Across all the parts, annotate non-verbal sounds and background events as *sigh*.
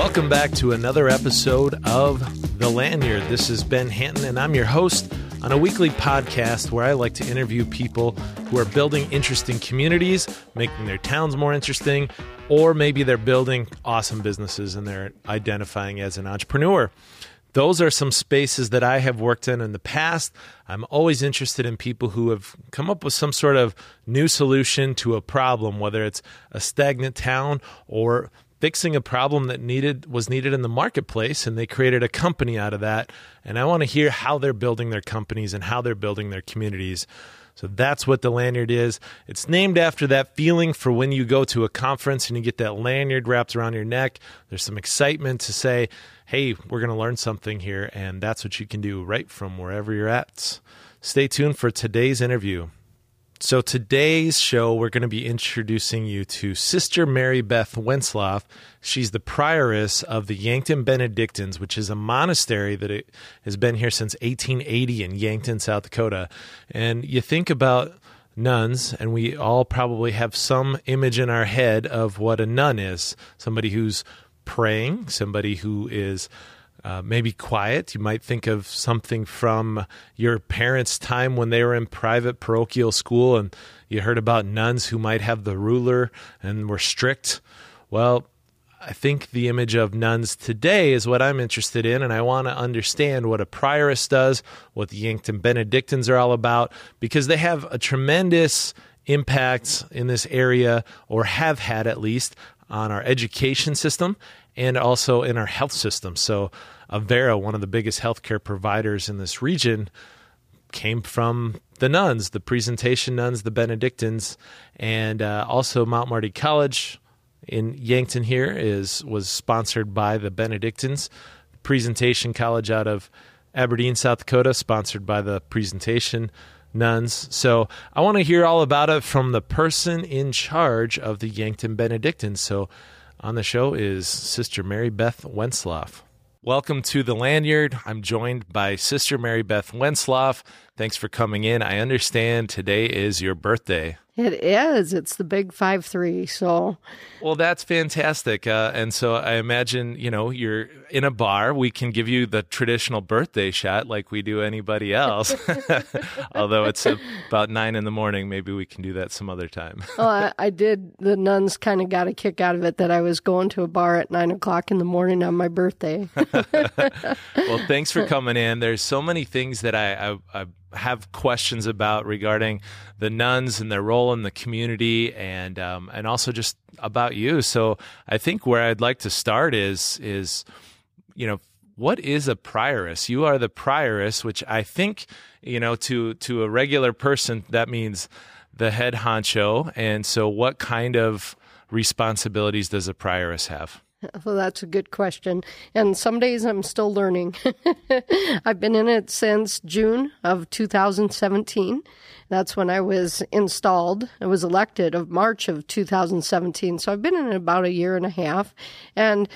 Welcome back to another episode of The Lanyard. This is Ben Hanton, and I'm your host on a weekly podcast where I like to interview people who are building interesting communities, making their towns more interesting, or maybe they're building awesome businesses and they're identifying as an entrepreneur. Those are some spaces that I have worked in in the past. I'm always interested in people who have come up with some sort of new solution to a problem, whether it's a stagnant town or fixing a problem that needed was needed in the marketplace and they created a company out of that. And i want to hear how they're building their companies and how they're building their communities. So that's what the lanyard is. It's named after that feeling for when you go to a conference and you get that lanyard wrapped around your neck. There's some excitement to say hey we're going to learn something here and that's what you can do right from wherever you're at. Stay tuned for today's interview so today's show, we're going to be introducing you to Sister Maribeth Wentzlaff. She's the prioress of the Yankton Benedictines, which is a monastery that has been here since 1880 in Yankton, South Dakota. And you think about nuns, and we all probably have some image in our head of what a nun is somebody who's praying, somebody who is uh, maybe quiet. You might think of something from your parents' time when they were in private parochial school and you heard about nuns who might have the ruler and were strict. Well, I think the image of nuns today is what I'm interested in, and I want to understand what a prioress does, what the Yankton Benedictines are all about, because they have a tremendous impact in this area, or have had at least, on our education system and also in our health system. So, Avera, one of the biggest healthcare providers in this region, came from the nuns, the presentation nuns, the Benedictines, and uh, also Mount Marty College in Yankton here is was sponsored by the Benedictines. Presentation College out of Aberdeen, South Dakota, sponsored by the Presentation nuns. So I want to hear all about it from the person in charge of the Yankton Benedictines. So on the show is Sister Maribeth Wentzlaff. Welcome to the Lanyard. I'm joined by Sister Maribeth Wentzlaff. Thanks for coming in. I understand today is your birthday. It is. It's the big five three. So, well, that's fantastic. Uh, and so I imagine you know you're in a bar. We can give you the traditional birthday shot like we do anybody else. *laughs* Although it's about nine in the morning, maybe we can do that some other time. *laughs* well, I, I did. The nuns kind of got a kick out of it that I was going to a bar at nine o'clock in the morning on my birthday. *laughs* well, thanks for coming in. There's so many things that I, I, I have questions about regarding the nuns and their role in the community and um, and also just about you. So I think where I'd like to start is is you know what is a prioress? You are the prioress, which I think you know to to a regular person that means the head honcho. And so, what kind of responsibilities does a prioress have? *laughs* Well, that's a good question. And some days I'm still learning. *laughs* I've been in it since June of 2017. That's when I was installed. I was elected of March of 2017. So I've been in it about a year and a half. And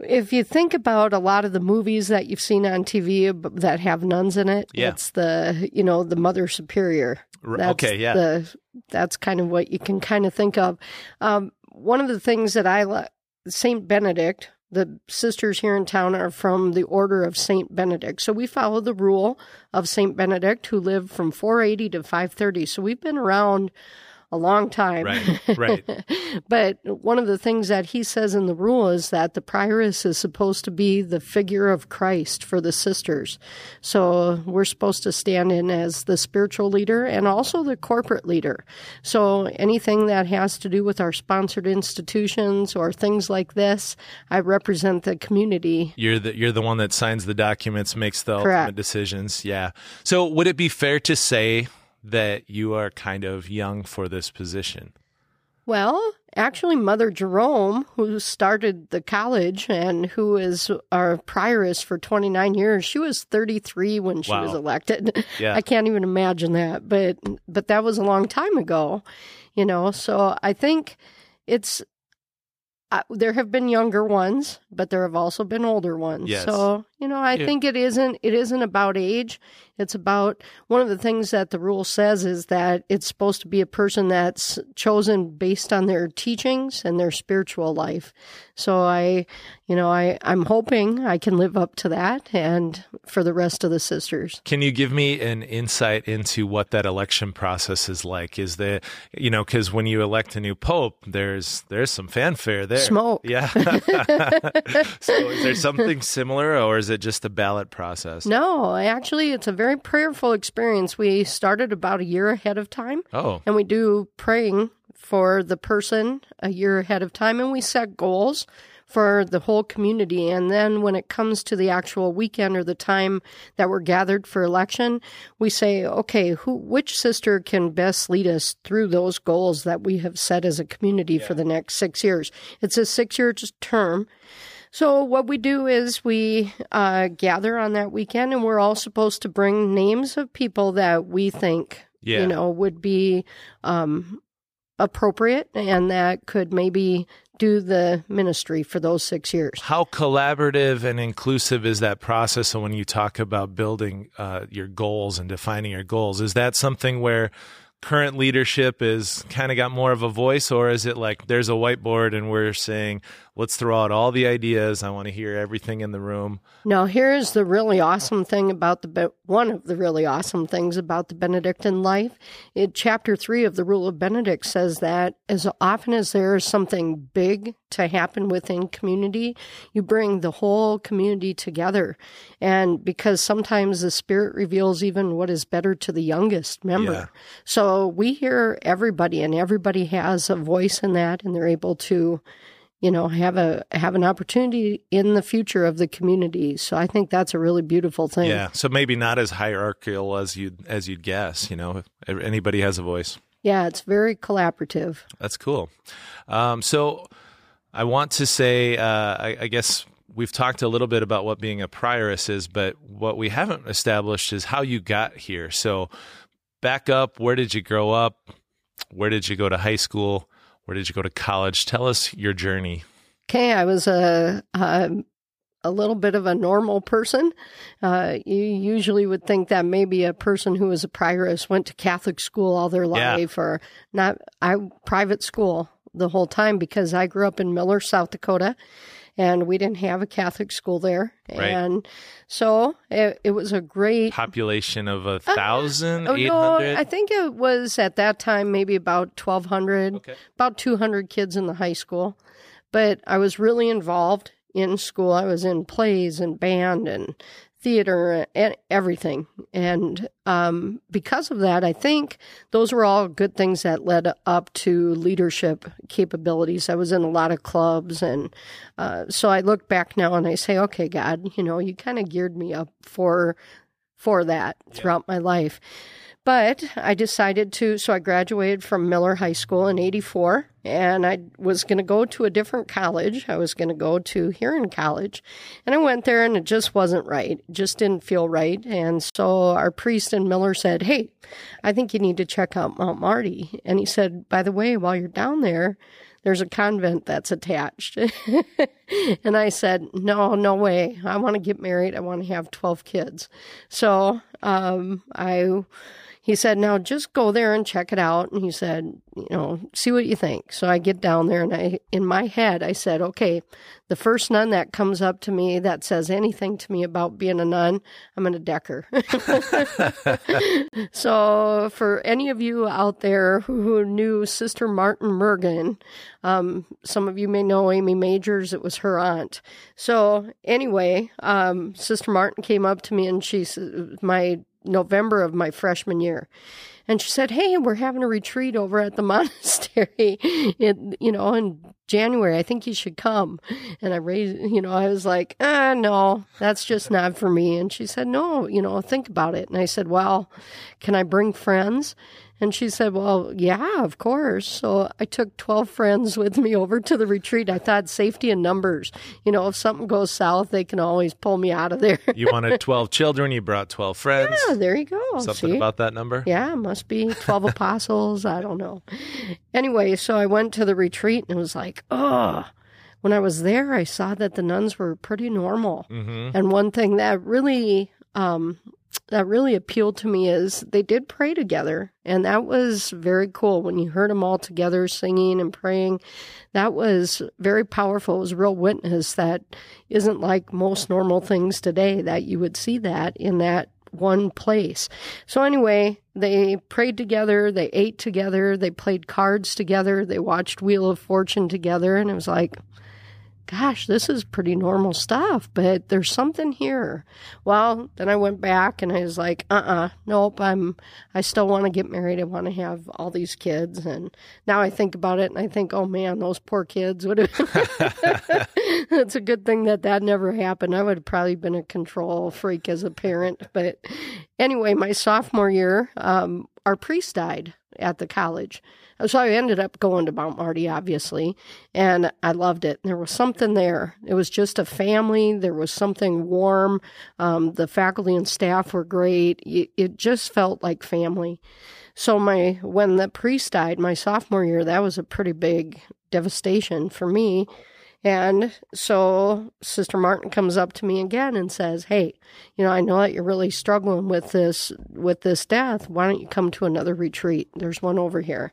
if you think about a lot of the movies that you've seen on TV that have nuns in it, yeah. it's the, you know, the Mother Superior. That's okay, yeah. The, that's kind of what you can kind of think of. Um, one of the things that I Saint Benedict, the sisters here in town are from the order of Saint Benedict. So we follow the rule of Saint Benedict, who lived from 480 to 530. So we've been around a long time. Right, *laughs* right. but one of the things that he says in the rule is that the prioress is supposed to be the figure of Christ for the sisters. So we're supposed to stand in as the spiritual leader and also the corporate leader. So anything that has to do with our sponsored institutions or things like this, I represent the community. You're the you're the one that signs the documents, makes the Correct. ultimate decisions. Yeah. So would it be fair to say that you are kind of young for this position? Well, actually, Mother Jerome, who started the college and who is our prioress for 29 years, she was 33 when she wow. was elected. *laughs* Yeah. I can't even imagine that, but but that was a long time ago, you know. So I think it's uh, there have been younger ones, but there have also been older ones. Yes. So you know, I yeah. think it isn't it isn't about age. It's about one of the things that the rule says is that it's supposed to be a person that's chosen based on their teachings and their spiritual life. So I, you know, I, I'm hoping I can live up to that and for the rest of the sisters. Can you give me an insight into what that election process is like? Is there, you know, because when you elect a new pope, there's there's some fanfare there. Smoke. Yeah. *laughs* so is there something similar or is it just the ballot process? No, actually, it's a very prayerful experience. We started about a year ahead of time. Oh. And we do praying for the person a year ahead of time, and we set goals for the whole community. And then when it comes to the actual weekend or the time that we're gathered for election, we say, okay, who, which sister can best lead us through those goals that we have set as a community yeah. for the next six years? It's a six year term. So what we do is we uh, gather on that weekend, and we're all supposed to bring names of people that we think yeah. you know would be um, appropriate and that could maybe do the ministry for those six years. How collaborative and inclusive is that process? So when you talk about building uh, your goals and defining your goals, is that something where current leadership is kind of got more of a voice, or is it like there's a whiteboard and we're saying, let's throw out all the ideas. I want to hear everything in the room. Now, here's the really awesome thing about the one of the really awesome things about the Benedictine life. In chapter three of the Rule of Benedict says that as often as there is something big to happen within community, you bring the whole community together. And because sometimes the Spirit reveals even what is better to the youngest member. Yeah. So we hear everybody, and everybody has a voice in that, and they're able to you know have a have an opportunity in the future of the community. So i think that's a really beautiful thing. Yeah. So maybe not as hierarchical as you as you'd guess you know if anybody has a voice. Yeah it's very collaborative. That's cool. Um, so i want to say uh, I, I guess we've talked a little bit about what being a prioress is but what we haven't established is how you got here. So back up where did you grow up? Where did you go to high school where did you go to college? Tell us your journey. Okay, I was a, a, a little bit of a normal person. Uh, you usually would think that maybe a person who was a prioress went to Catholic school all their life, yeah. or not. I private school the whole time because I grew up in Miller, South Dakota, and we didn't have a Catholic school there. Right. And so it, it, was a great population of a uh, thousand, uh, no, I think it was at that time maybe about 1,200, okay. about 200 kids in the high school. But I was really involved in school. I was in plays and band and theater and everything. And um, because of that, I think those were all good things that led up to leadership capabilities. I was in a lot of clubs. And uh, so I look back now and I say, okay, God, you know, you kind of geared me up for for that throughout yeah. my life. But I decided to, so I graduated from Miller High School in 84, and I was going to go to a different college. I was going to go to Huron College. And I went there, and it just wasn't right. It just didn't feel right. And so our priest and Miller said, Hey, I think you need to check out Mount Marty. And he said, By the way, while you're down there, there's a convent that's attached. *laughs* and I said, no, no way. I want to get married. I want to have 12 kids. So um, I he said, now just go there and check it out. And he said, you know, see what you think. So I get down there and I, in my head, I said, okay, the first nun that comes up to me that says anything to me about being a nun, I'm going to deck her. *laughs* so for any of you out there who knew Sister Martin Mergen, um, some of you may know Amy Majors. It was her aunt. So anyway, um, Sister Martin came up to me and she said, my November of my freshman year. And she said, Hey, we're having a retreat over at the *laughs* monastery, in, you know, in January. I think you should come. And I raised, you know, I was like, ah, no, that's just not for me. And she said, No, you know, think about it. And I said, Well, can I bring friends? And she said, Well, yeah, of course. So I took 12 friends with me over to the retreat. I thought safety in numbers. You know, if something goes south, they can always pull me out of there. *laughs* you wanted 12 children, you brought 12 friends. Yeah, there you go. Something See? about that number? Yeah, must be 12 apostles. I don't know. Anyway, so I went to the retreat and it was like, oh, when I was there, I saw that the nuns were pretty normal. Mm-hmm. And one thing that really um, that really appealed to me is they did pray together. And that was very cool when you heard them all together singing and praying. That was very powerful. It was real witness that isn't like most normal things today that you would see that in that one place. So anyway, they prayed together, they ate together, they played cards together, they watched Wheel of Fortune together, and it was like, gosh, this is pretty normal stuff, but there's something here. Well, then I went back and I was like, uh uh nope, I'm, I still want to get married. I want to have all these kids. And now I think about it and I think, oh man, those poor kids would have, *laughs* it's a good thing that that never happened. I would have probably been a control freak as a parent. But anyway, my sophomore year, um, our priest died at the college. So I ended up going to Mount Marty, obviously, and I loved it. There was something there. It was just a family. There was something warm. Um, the faculty and staff were great. It, it just felt like family. So my when the priest died, my sophomore year, that was a pretty big devastation for me and so Sister Martin comes up to me again and says, "Hey, you know, I know that you're really struggling with this with this death. Why don't you come to another retreat? There's one over here."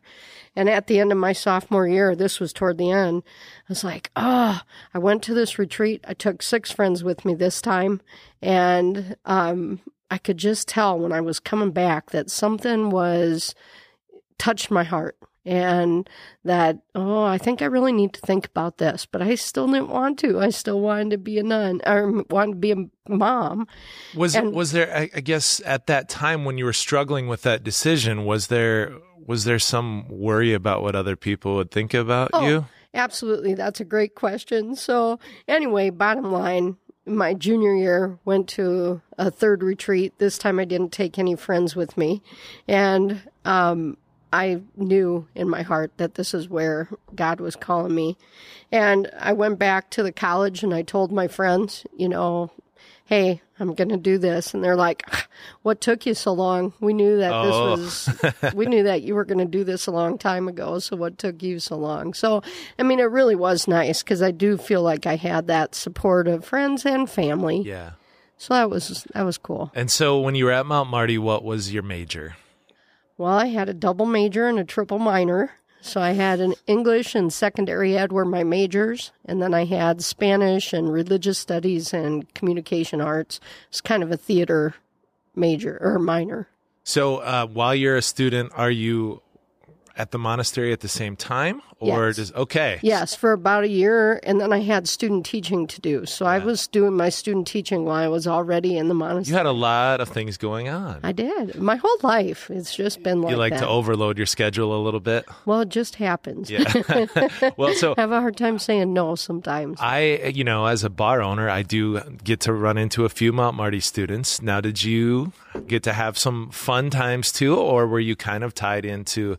And at the end of my sophomore year, this was toward the end, I was like, "Oh, I went to this retreat. I took six friends with me this time, and um, I could just tell when I was coming back that something was touched my heart." And that oh i think i really need to think about this but i still didn't want to. I still wanted to be a nun or wanted to be a mom. Was and, was there I, guess at that time when you were struggling with that decision was there was there some worry about what other people would think about oh, you? absolutely. That's a great question. So anyway bottom line my junior year went to a third retreat. This time i didn't take any friends with me. And um, I knew in my heart that this is where God was calling me. And I went back to the college and I told my friends, you know, hey, I'm going to do this. And they're like, ah, what took you so long? We knew that oh. this was, *laughs* we knew that you were going to do this a long time ago. So what took you so long? So, I mean, it really was nice because I do feel like I had that support of friends and family. Yeah. So that was, that was cool. And so when you were at Mount Marty, what was your major? Well, I had a double major and a triple minor. So I had an English and secondary ed were my majors, and then I had Spanish and religious studies and communication arts. It's kind of a theater major or minor. So uh, while you're a student, are you at the monastery at the same time or yes. does okay. Yes for about a year and then i had student teaching to do. So yeah. i was doing my student teaching while i was already in the monastery. You had a lot of things going on. I did. My whole life it's just been like you like that. to overload your schedule a little bit? Well it just happens. Yeah. *laughs* Well so i *laughs* have a hard time saying no sometimes. I you know as a bar owner i do get to run into a few mount marty students. Now did you get to have some fun times too or were you kind of tied into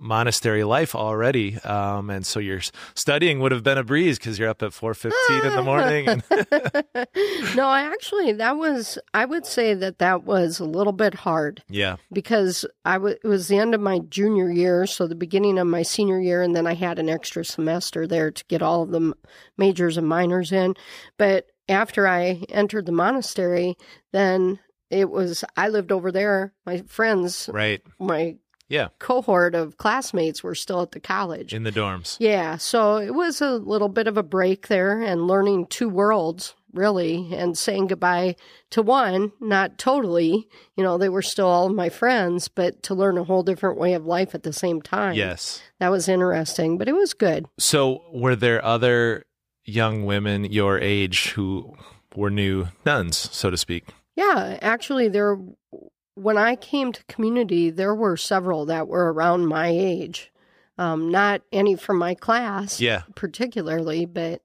monastery life already, um, and so your studying would have been a breeze because you're up at four fifteen in the morning. And *laughs* *laughs* no, I actually that was I would say that that was a little bit hard. Yeah, because I w- it was the end of my junior year, so the beginning of my senior year, and then I had an extra semester there to get all of the majors and minors in. But after I entered the monastery, then it was I lived over there. My friends, right, my yeah cohort of classmates were still at the college in the dorms. Yeah, so it was a little bit of a break there and learning two worlds really and saying goodbye to one, not totally, you know, they were still all my friends, but to learn a whole different way of life at the same time. Yes. That was interesting, but it was good. So, were there other young women your age who were new nuns, so to speak? Yeah, actually, there when I came to community, there were several that were around my age. Um, not any from my class, yeah, particularly, but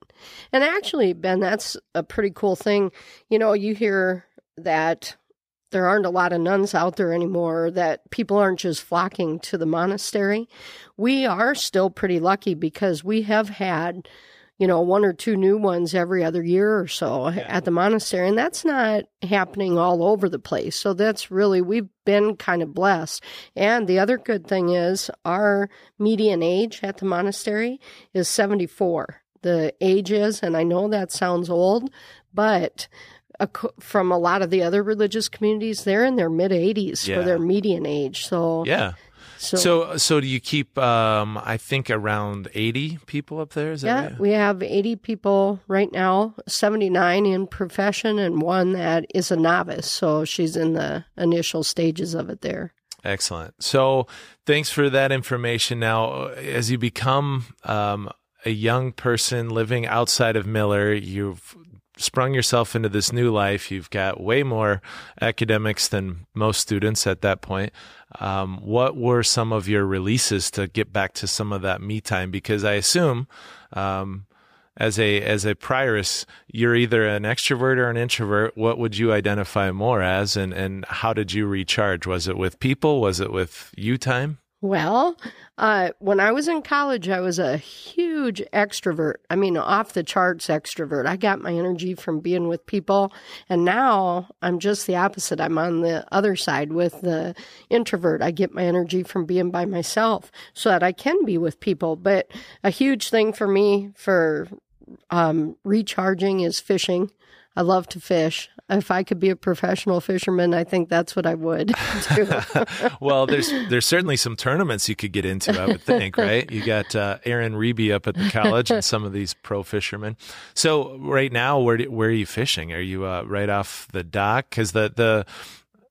and actually, Ben, that's a pretty cool thing. You know, you hear that there aren't a lot of nuns out there anymore, that people aren't just flocking to the monastery. We are still pretty lucky because we have had you know, one or two new ones every other year or so yeah. at the monastery. And that's not happening all over the place. So that's really, we've been kind of blessed. And the other good thing is our median age at the monastery is 74. The age is, and I know that sounds old, but from a lot of the other religious communities, they're in their mid 80s Yeah. for their median age. So, Yeah. So, So, so do you keep? Um, I think around eighty people up there. Is that yeah, right? we have 80 people right now, 79 in profession, and one that is a novice. So she's in the initial stages of it there. Excellent. So, thanks for that information. Now, as you become um, a young person living outside of Miller, you've sprung yourself into this new life. You've got way more academics than most students at that point. Um, what were some of your releases to get back to some of that me time? Because I assume, um, as a as a prioress, you're either an extrovert or an introvert. What would you identify more as, and and how did you recharge? Was it with people? Was it with you time? Well, uh, when I was in college, I was a huge extrovert. I mean, off the charts extrovert. I got my energy from being with people. And now I'm just the opposite. I'm on the other side with the introvert. I get my energy from being by myself so that I can be with people. But a huge thing for me for um, recharging is fishing. I love to fish. If I could be a professional fisherman, I think that's what I would *laughs* do. *laughs* well, there's there's certainly some tournaments you could get into. I would think, right? You got uh, Aaron Reby up at the college and some of these pro fishermen. So right now, where do, where are you fishing? Are you uh, right off the dock? Because the the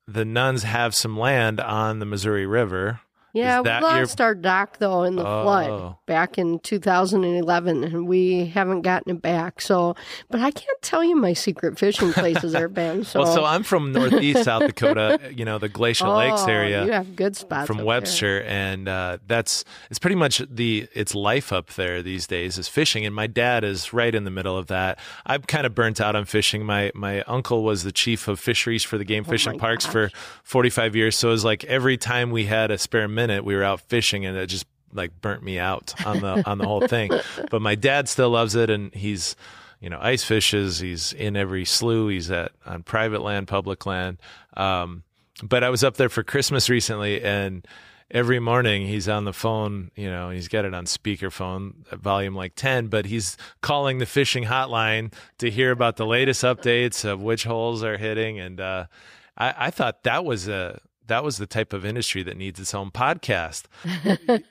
the nuns have some land on the Missouri River. Yeah, we your- lost our dock though in the Oh. flood back in 2011, and we haven't gotten it back. So, but I can't tell you my secret fishing places there, Ben. *laughs* So, Well, so I'm from northeast South Dakota. *laughs* You know, the Glacial Lakes Oh, area. You have good spots from Webster, and uh, that's it's pretty much the it's life up there these days is fishing. And my dad is right in the middle of that. I'm kind of burnt out on fishing. My my uncle was the chief of fisheries for the game Oh and parks for 45 years, so it was like every time we had a spare minute, we were out fishing, and it just like burnt me out on the on the whole thing. But my dad still loves it, and he's you know ice fishes. He's in every slough. He's at on private land, public land. Um, but I was up there for Christmas recently, and every morning he's on the phone. You know, he's got it on speakerphone, volume like ten, but he's calling the fishing hotline to hear about the latest updates of which holes are hitting. And uh, I, I thought that was a that was the type of industry that needs its own podcast.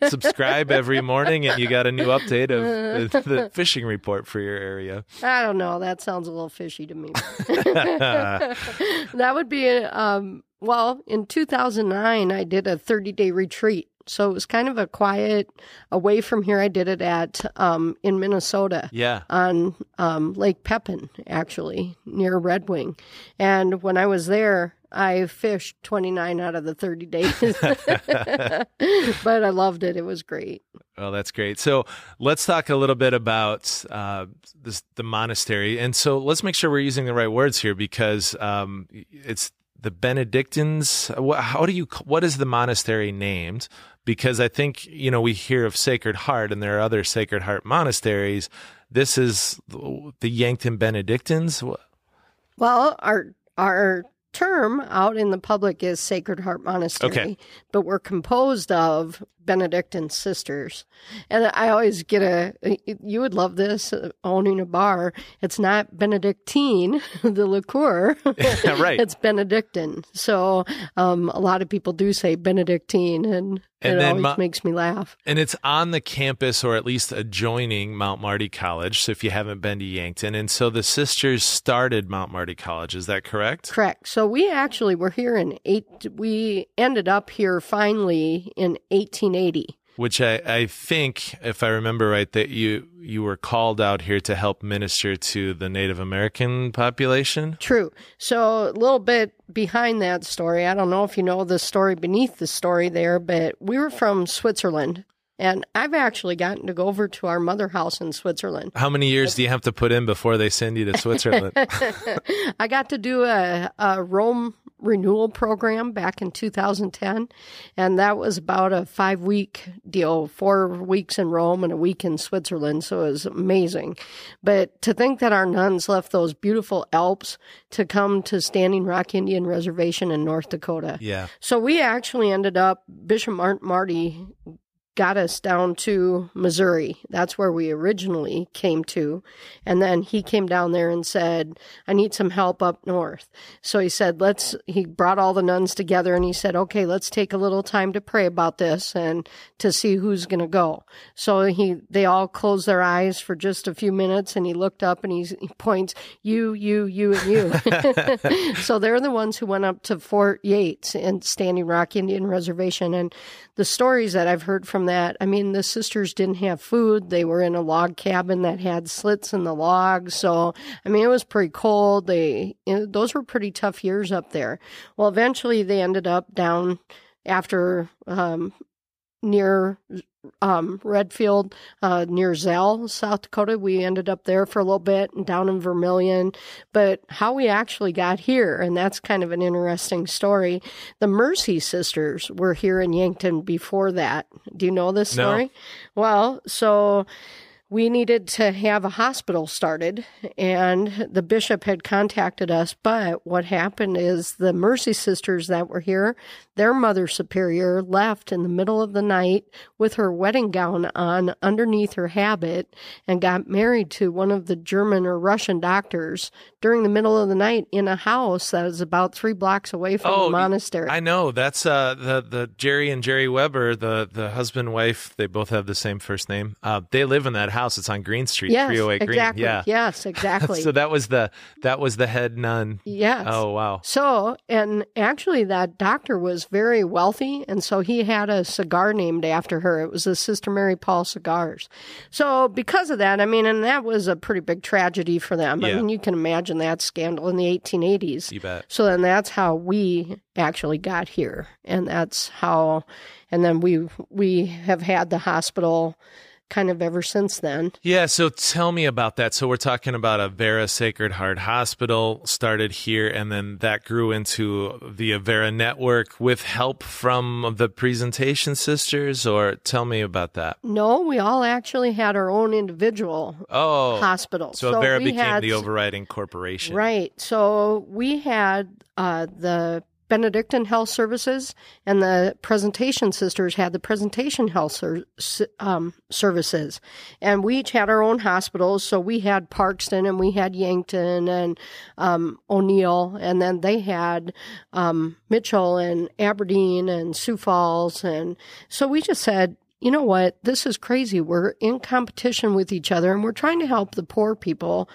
*laughs* Subscribe every morning, and you got a new update of *laughs* the, the fishing report for your area. I don't know. That sounds a little fishy to me. *laughs* that would be um, well. In 2009, I did a 30 day retreat. So it was kind of a quiet, away from here. I did it at um, in Minnesota. Yeah. on um, Lake Pepin, actually, near Red Wing. And when I was there, I fished 29 out of the 30 days. *laughs* but I loved it. It was great. Well, that's great. So let's talk a little bit about uh, this, the monastery. And so let's make sure we're using the right words here because um, it's the Benedictines. How do you? What is the monastery named? Because I think you know we hear of Sacred Heart, and there are other Sacred Heart monasteries. This is the Yankton Benedictines. Well, our our term out in the public is Sacred Heart Monastery, Okay. but we're composed of Benedictine sisters. And I always get a, you would love this uh, owning a bar. It's not Benedictine, *laughs* the liqueur. *laughs* right. It's Benedictine. So um, a lot of people do say Benedictine, and, And it always mo- makes me laugh. And it's on the campus or at least adjoining Mount Marty College. So if you haven't been to Yankton. And so the sisters started Mount Marty College. Is that correct? Correct. So we actually were here in eight. We ended up here finally in 1880. Which I, I think, if I remember right, that you you were called out here to help minister to the Native American population. True. So a little bit behind that story. I don't know if you know the story beneath the story there, but we were from Switzerland. And I've actually gotten to go over to our mother house in Switzerland. How many years do you have to put in before they send you to Switzerland? *laughs* I got to do a, a Rome renewal program back in 2010, and that was about a five week deal four weeks in Rome and a week in Switzerland. So it was amazing. But to think that our nuns left those beautiful Alps to come to Standing Rock Indian Reservation in North Dakota. yeah. So we actually ended up, Bishop Martin Marty got us down to Missouri. That's where we originally came to. And then he came down there and said, I need some help up north. So he said, let's, he brought all the nuns together and he said, okay, let's take a little time to pray about this and to see who's going to go. So he, they all closed their eyes for just a few minutes and he looked up and he, he points, you, you, you, and you. *laughs* *laughs* so they're the ones who went up to Fort Yates and Standing Rock Indian Reservation. And the stories that I've heard from that. I mean, the sisters didn't have food. They were in a log cabin that had slits in the logs. So, I mean, it was pretty cold. They, those were pretty tough years up there. Well, eventually they ended up down after, um, near um, Redfield, uh, near Zell, South Dakota. We ended up there for a little bit and down in Vermillion. But how we actually got here, and that's kind of an interesting story. The Mercy sisters were here in Yankton before that. Do you know this story? No. Well, so we needed to have a hospital started and the bishop had contacted us but what happened is the mercy sisters that were here their mother superior left in the middle of the night with her wedding gown on underneath her habit and got married to one of the german or russian doctors during the middle of the night in a house that is about three blocks away from Oh, the monastery I know that's uh, the the Jerry and Jerry Weber, the the husband and wife. They both have the same first name. Uh, they live in that house. It's on Green Street, yes 308 exactly Green. Yeah. yes *laughs* exactly so that was the that was the head nun. yes Oh wow. So, and actually, that doctor was very wealthy, and so he had a cigar named after her. It was the Sister Mary Paul cigars. So, because of that, I mean, and that was a pretty big tragedy for them. I mean, you can imagine that scandal in the 1880s. You bet. So then that's how we actually got here, and that's how, and then we we have had the hospital kind of ever since then. Yeah, so tell me about that. So we're talking about Avera Sacred Heart Hospital started here, and then that grew into the Avera network with help from the Presentation Sisters. Or tell me about that. No, we all actually had our own individual Oh, hospitals. so Avera became had the overriding corporation. Right. So we had uh, the Benedictine Health Services and the Presentation Sisters had the Presentation Health ser- um, Services. And we each had our own hospitals. So we had Parkston and we had Yankton and um, O'Neill. And then they had um, Mitchell and Aberdeen and Sioux Falls. And so we just said, you know what? This is crazy. We're in competition with each other and we're trying to help the poor people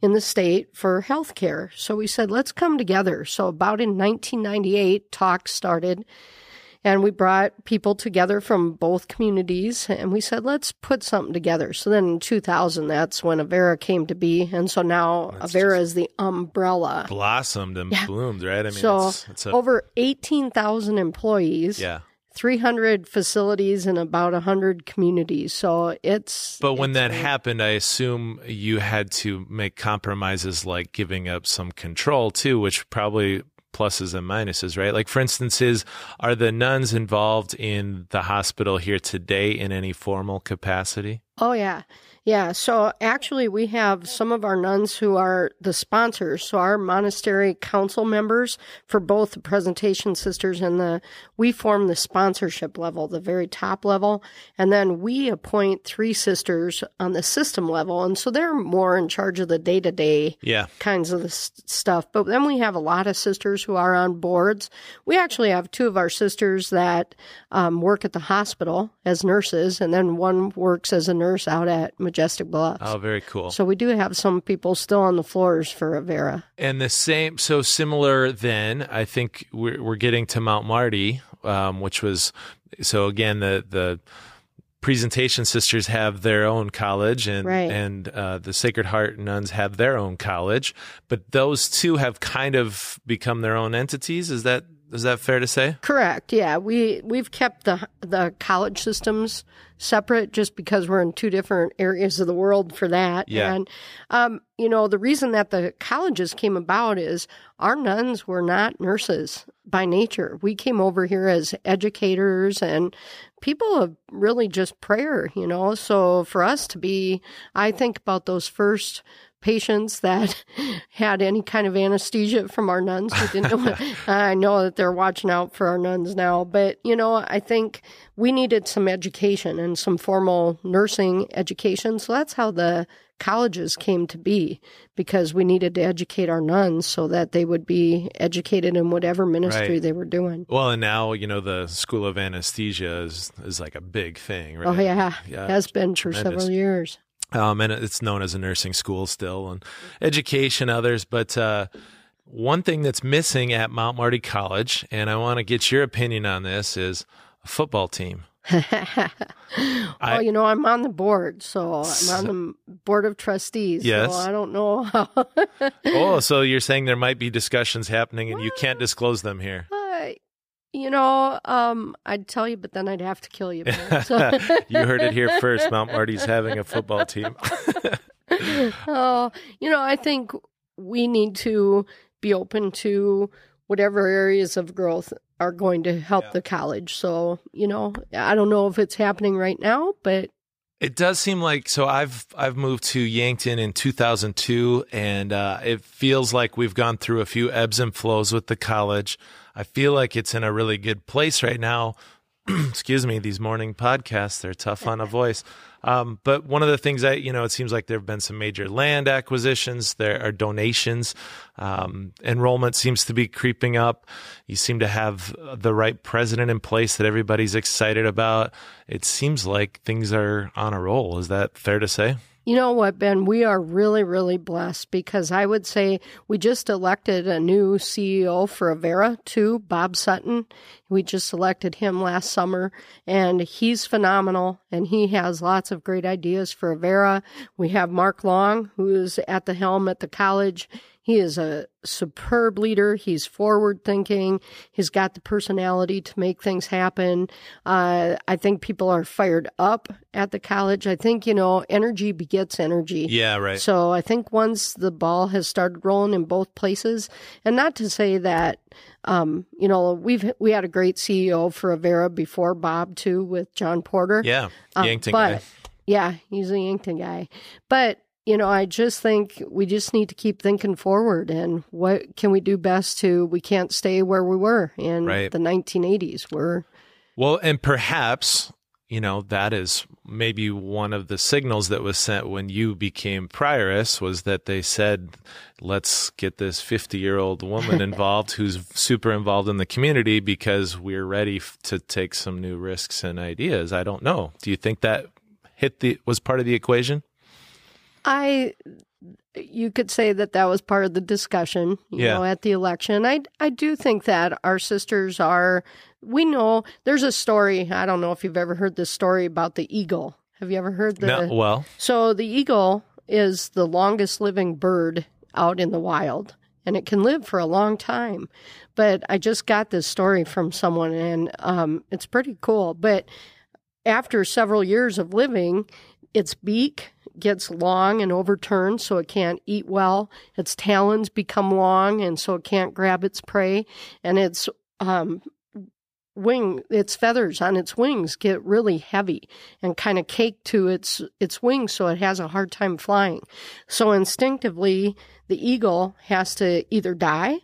in the state for health care. So we said, let's come together. So about in 1998, talks started and we brought people together from both communities and we said, let's put something together. So then in 2000, that's when Avera came to be. And so now Avera is the umbrella. Blossomed and bloomed, right? I mean, So it's, it's a, over 18,000 employees. yeah. 300 facilities and about 100 communities. So it's. But when it's that great. happened, I assume you had to make compromises like giving up some control too, which probably pluses and minuses, right? Like for instance, is are the nuns involved in the hospital here today in any formal capacity? Oh, yeah. Yeah. So actually, we have some of our nuns who are the sponsors. So our monastery council members for both the presentation sisters and the, we form the sponsorship level, the very top level. And then we appoint three sisters on the system level. And so they're more in charge of the day to day kinds of stuff. But then we have a lot of sisters who are on boards. We actually have two of our sisters that um, work at the hospital as nurses, and then one works as a nurse out at Majestic Bluffs. Oh, very cool. So we do have some people still on the floors for Avera. And the same, so similar then, I think we're, we're getting to Mount Marty, um, which was, so again, the, the presentation sisters have their own college and, Right. and, uh, the Sacred Heart nuns have their own college, but those two have kind of become their own entities. Is that, is that fair to say? Correct. Yeah, we we've kept the the college systems separate just because we're in two different areas of the world for that. Yeah. And um, you know, the reason that the colleges came about is our nuns were not nurses by nature. We came over here as educators and people of really just prayer, you know. So for us to be I think about those first patients that *laughs* had any kind of anesthesia from our nuns. We didn't know. *laughs* I know that they're watching out for our nuns now, but you know, I think we needed some education and some formal nursing education. So that's how the colleges came to be because we needed to educate our nuns so that they would be educated in whatever ministry Right. they were doing. Well, and now you know the School of Anesthesia is is like a big thing, right? Oh yeah, Yeah, has been for tremendous. several years. Um, and it's known as a nursing school still, and education others. But uh, one thing that's missing at Mount Marty College, and I want to get your opinion on this, is a football team. *laughs* oh, you know, I'm on the board, so I'm on the board of trustees. Yes. So I don't know how. oh, so you're saying there might be discussions happening, and you can't disclose them here. *laughs* You know, um, I'd tell you, but then I'd have to kill you. So, *laughs* you heard it here first. Mount Marty's having a football team. *laughs* oh, you know, I think we need to be open to whatever areas of growth are going to help Yeah. the college. So, you know, I don't know if it's happening right now, but It does seem like so. I've I've moved to Yankton in 2002, and uh, it feels like we've gone through a few ebbs and flows with the college. I feel like it's in a really good place right now. *clears throat* Excuse me, these morning podcasts they're tough on a *laughs* voice. Um, but one of the things that you know, it seems like there have been some major land acquisitions. There are donations. Um, enrollment seems to be creeping up. You seem to have the right president in place that everybody's excited about. It seems like things are on a roll. Is that fair to say? You know what, Ben? We are really, really blessed because I would say we just elected a new CEO for Avera, too, Bob Sutton. We just elected him last summer, and he's phenomenal, and he has lots of great ideas for Avera. We have Mark Long, who's at the helm at the college. He is a superb leader. He's forward thinking. He's got the personality to make things happen. Uh, I think people are fired up at the college. I think, you know, energy begets energy. Yeah, right. So I think once the ball has started rolling in both places, and not to say that, um, you know, we've we had a great CEO for Avera before Bob too with John Porter. yeah, Um, Yankton but guy. yeah, he's a Yankton guy. But you know, I just think we just need to keep thinking forward and what can we do best to we can't stay where we were in Right. the 1980s. We're Well, and perhaps, you know, that is maybe one of the signals that was sent when you became prioress was that they said, let's get this 50 year old woman *laughs* involved who's super involved in the community because we're ready f- to take some new risks and ideas. I don't know. Do you think that hit the, was part of the equation? I you could say that that was part of the discussion, you Yeah. know, at the election. I I do think that our sisters are we know there's a story, I don't know if you've ever heard this story about the eagle. Have you ever heard the no. Well, So the eagle is the longest living bird out in the wild, and it can live for a long time. But I just got this story from someone, and um, it's pretty cool. But after several years of living, its beak gets long and overturned, so it can't eat well. Its talons become long, and so it can't grab its prey, and its um, wing its feathers on its wings get really heavy and kind of cake to its its wings so it has a hard time flying so instinctively the eagle has to either die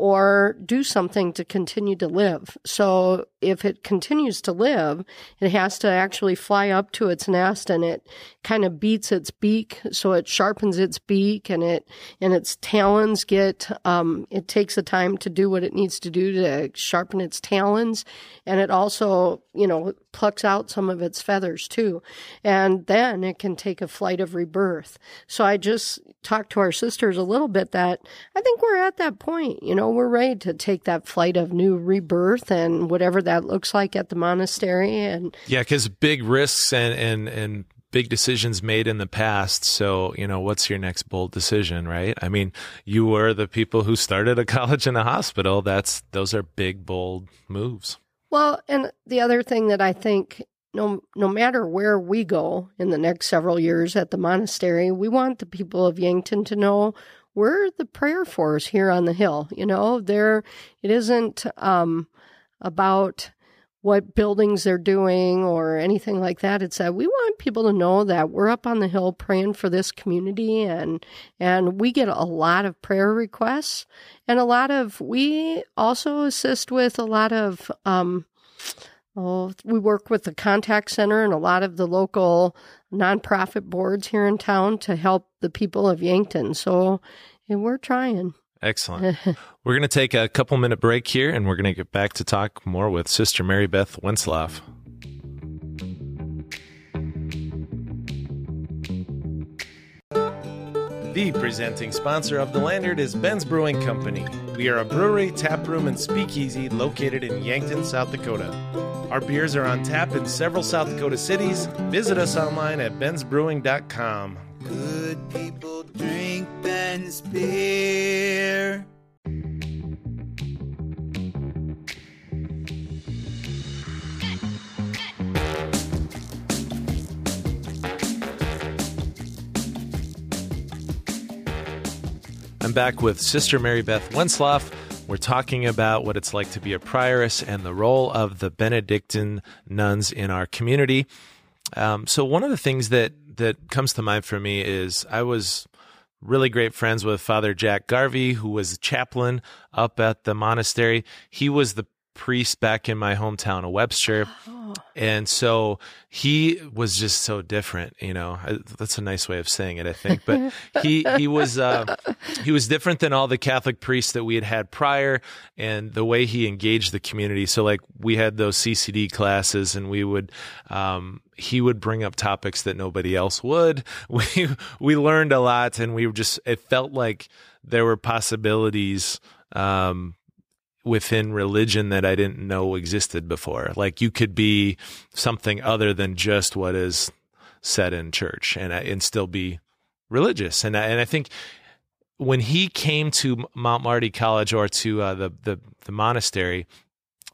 or do something to continue to live. So if it continues to live it has to actually fly up to its nest and it kind of beats its beak. So it sharpens its beak and it and its talons get um, it takes the time to do what it needs to do to sharpen its talons. And it also you know plucks out some of its feathers too and then it can take a flight of rebirth so i just talked to our sisters a little bit that i think we're at that point you know we're ready to take that flight of new rebirth and whatever that looks like at the monastery and yeah, because big risks and, and, and, Big decisions made in the past. So, you know, what's your next bold decision, right? I mean, you were the people who started a *laughs* college and a hospital. That's, those are big, bold moves. Well, and the other thing that I think no no matter where we go in the next several years at the monastery, we want the people of Yankton to know we're the prayer force here on the hill. You know, there it isn't um, about what buildings they're doing or anything like that. It's that we want people to know that we're up on the hill praying for this community and and we get a lot of prayer requests and a lot of we also assist with a lot of um Oh, we work with the contact center and a lot of the local nonprofit boards here in town to help the people of Yankton. So, and we're trying. Excellent. *laughs* we're going to take a couple minute break here and we're going to get back to talk more with Sister Maribeth Wentzlaff. The presenting sponsor of The Lanyard is Ben's Brewing Company. We are a brewery, tap room, and speakeasy located in Yankton, South Dakota. Our beers are on tap in several South Dakota cities. Visit us online at bensbrewing.com. Good people drink Ben's beer. I'm back with Sister Maribeth Wentzlaff. We're talking about what it's like to be a prioress and the role of the Benedictine nuns in our community. Um, so one of the things that that comes to mind for me is I was really great friends with Father Jack Garvey, who was a chaplain up at the monastery. He was the priest back in my hometown of Webster. Oh. And so he was just so different, you know. That's a nice way of saying it, I think. But *laughs* he he was uh, he was different than all the Catholic priests that we had had prior, and the way he engaged the community. So like we had those CCD classes, and we would um, he would bring up topics that nobody else would. *laughs* We we learned a lot, and we just it felt like there were possibilities. Um, within religion that I didn't know existed before. Like you could be something other than just what is said in church and and still be religious. And I, and I think when he came to Mount Marty College or to uh, the, the the monastery,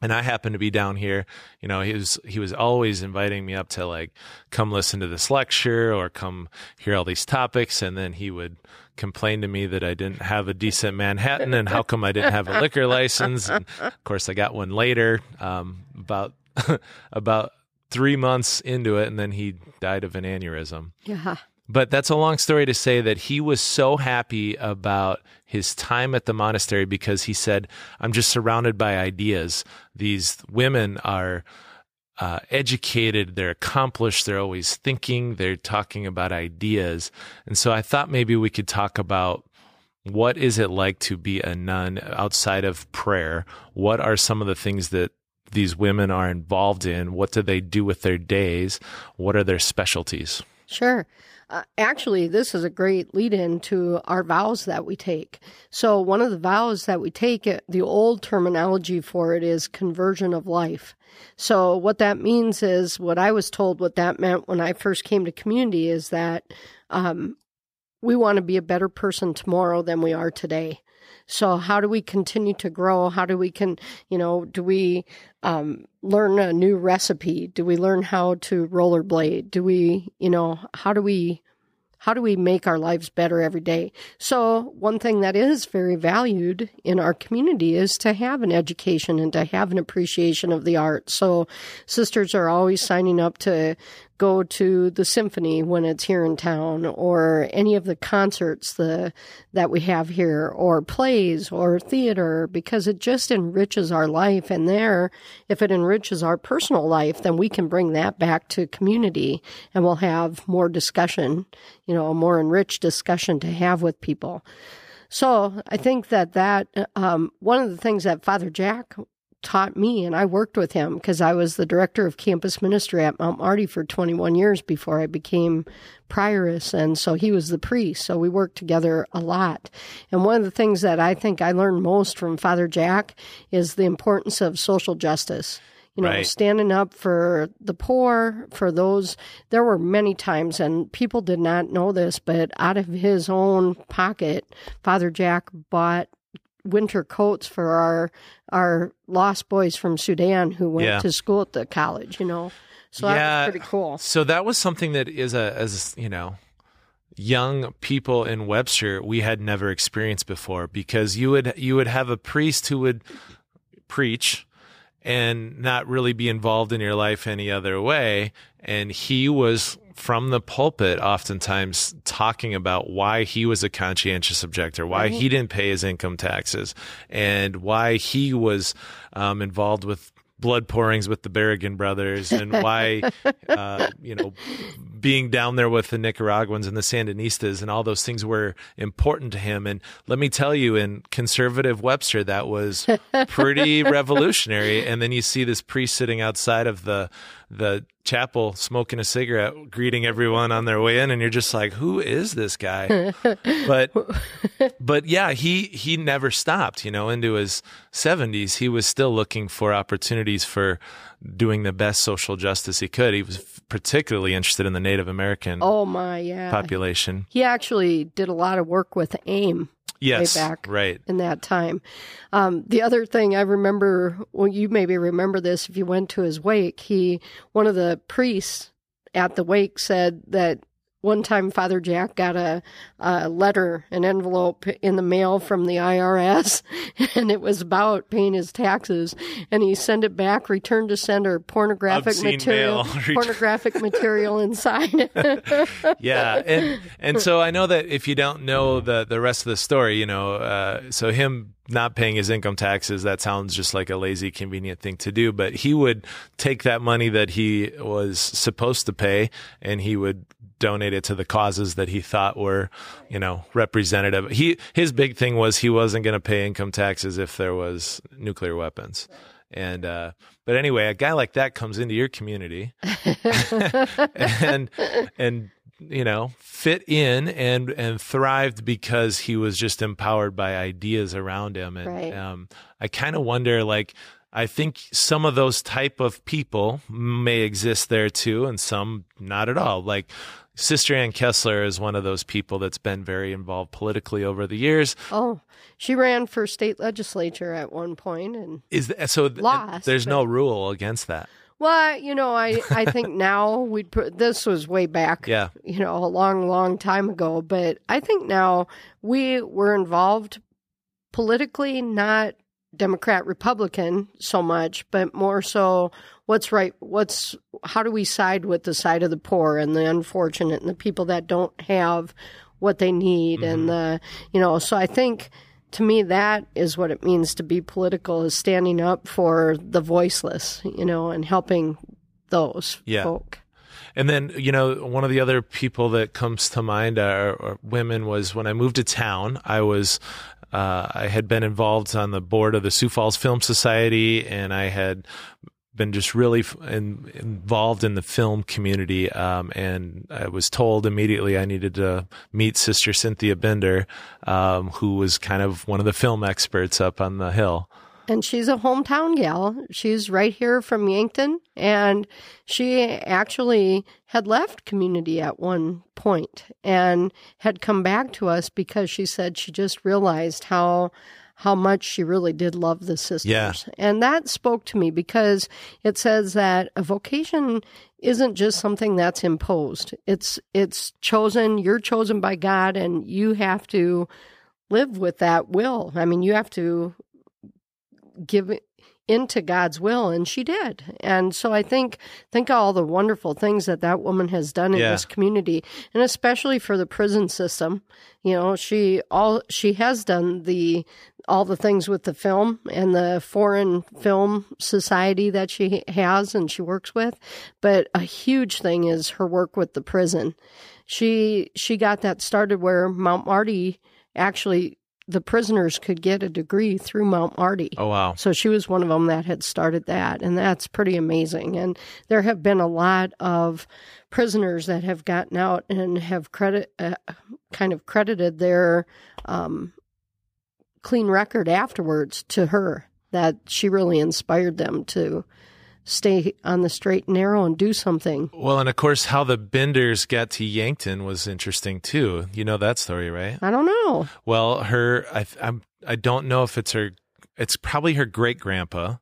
and I happened to be down here, you know, he was he was always inviting me up to like come listen to this lecture or come hear all these topics and then he would complain to me that I didn't have a decent Manhattan and how come I didn't have a liquor license. And of course I got one later, um, about *laughs* about 3 months into it and then he died of an aneurysm. Yeah. But that's a long story to say that he was so happy about his time at the monastery because he said, I'm just surrounded by ideas. These women are uh, educated, they're accomplished, they're always thinking, they're talking about ideas. And so I thought maybe we could talk about what is it like to be a nun outside of prayer? What are some of the things that these women are involved in? What do they do with their days? What are their specialties? Sure. Uh, actually, this is a great lead in to our vows that we take. So, one of the vows that we take, uh, the old terminology for it is conversion of life. So, what that means is what I was told what that meant when I first came to community is that um, we want to be a better person tomorrow than we are today. So how do we continue to grow? How do we can, you know, do we um, learn a new recipe? Do we learn how to rollerblade? Do we, you know, how do we how do we make our lives better every day? So, one thing that is very valued in our community is to have an education and to have an appreciation of the arts. So, sisters are always signing up to go to the symphony when it's here in town or any of the concerts the, that we have here or plays or theater because it just enriches our life. And there, if it enriches our personal life, then we can bring that back to community and we'll have more discussion, you know, a more enriched discussion to have with people. So I think that that um, one of the things that Father Jack taught me, and I worked with him because I was the director of campus ministry at Mount Marty for 21 years before I became prioress. And so he was the priest. So we worked together a lot. And one of the things that I think I learned most from Father Jack is the importance of social justice. You know, right. standing up for the poor, for those. There were many times, and people did not know this, but out of his own pocket, Father Jack bought winter coats for our our lost boys from Sudan who went yeah. to school at the college. You know, so yeah. that was pretty cool. So that was something that is a as you know young people in Webster we had never experienced before because you would you would have a priest who would preach and not really be involved in your life any other way. And he was from the pulpit oftentimes talking about why he was a conscientious objector, why he didn't pay his income taxes, and why he was um, involved with blood pourings with the Berrigan brothers and why, *laughs* uh, you know, being down there with the Nicaraguans and the Sandinistas and all those things were important to him. And let me tell you, in conservative Webster, that was *laughs* pretty revolutionary. And then you see this priest sitting outside of the the chapel smoking a cigarette, greeting everyone on their way in, and you're just like, who is this guy? *laughs* but but yeah, he he never stopped. You know, into his 70s, he was still looking for opportunities for doing the best social justice he could. He was particularly interested in the Native American Oh my, yeah. population. He actually did a lot of work with AIM Yes, back. right. in that time. Um, the other thing I remember, well, you maybe remember this if you went to his wake. He, one of the priests at the wake said that one time Father Jack got a, a letter, an envelope in the mail from the IRS, *laughs* and it was about paying his taxes. And he sent it back, returned to sender, pornographic Obscene material, *laughs* pornographic material inside. *laughs* yeah and and so i know that if you don't know the the rest of the story you know uh, so him not paying his income taxes that sounds just like a lazy convenient thing to do but he would take that money that he was supposed to pay and he would donate it to the causes that he thought were you know representative. He his big thing was he wasn't going to pay income taxes if there was nuclear weapons. And uh but anyway a guy like that comes into your community *laughs* and and you know fit in and and thrived because he was just empowered by ideas around him. And Right. um i kind of wonder like i think some of those type of people may exist there too and some not at all. Like sister ann kessler is one of those people that's been very involved politically over the years oh, she ran for state legislature at one point, and is th- so Lost, there's no rule against that Well, you know, I, I think *laughs* now we'd put this was way back, Yeah. you know, a long, long time ago. But I think now we were involved politically, not Democrat, Republican so much, but more so what's right, what's, how do we side with the side of the poor and the unfortunate and the people that don't have what they need and the, you know, so I think to me that is what it means to be political is standing up for the voiceless you know and helping those Yeah. folk And then, you know, one of the other people that comes to mind are, are women was when I moved to town, I was, uh, I had been involved on the board of the Sioux Falls Film Society and I had been just really in, involved in the film community. Um, and I was told immediately I needed to meet Sister Cynthia Bender, um, who was kind of one of the film experts up on the hill. and she's a hometown gal she's right here from yankton and she actually had left community at one point and had come back to us because she said she just realized how how much she really did love the sisters. Yeah. And that spoke to me because it says that a vocation isn't just something that's imposed. It's it's chosen, you're chosen by God and you have to live with that will. I mean, you have to give into God's will and she did. And so I think think of all the wonderful things that that woman has done in Yeah. this community and especially for the prison system. You know, she all she has done the all the things with the film and the foreign film society that she has and she works with, but a huge thing is her work with the prison. She she got that started where Mount Marty actually the prisoners could get a degree through Mount Marty. Oh, wow. So she was one of them that had started that, and that's pretty amazing. And there have been a lot of prisoners that have gotten out and have credit, uh, kind of credited their um, clean record afterwards to her. That she really inspired them to stay on the straight and narrow and do something. Well, and of course, how the Benders got to Yankton was interesting too. You know that story, right? I don't know. Well, her, I, I'm, I don't know if it's her. It's probably her great grandpa,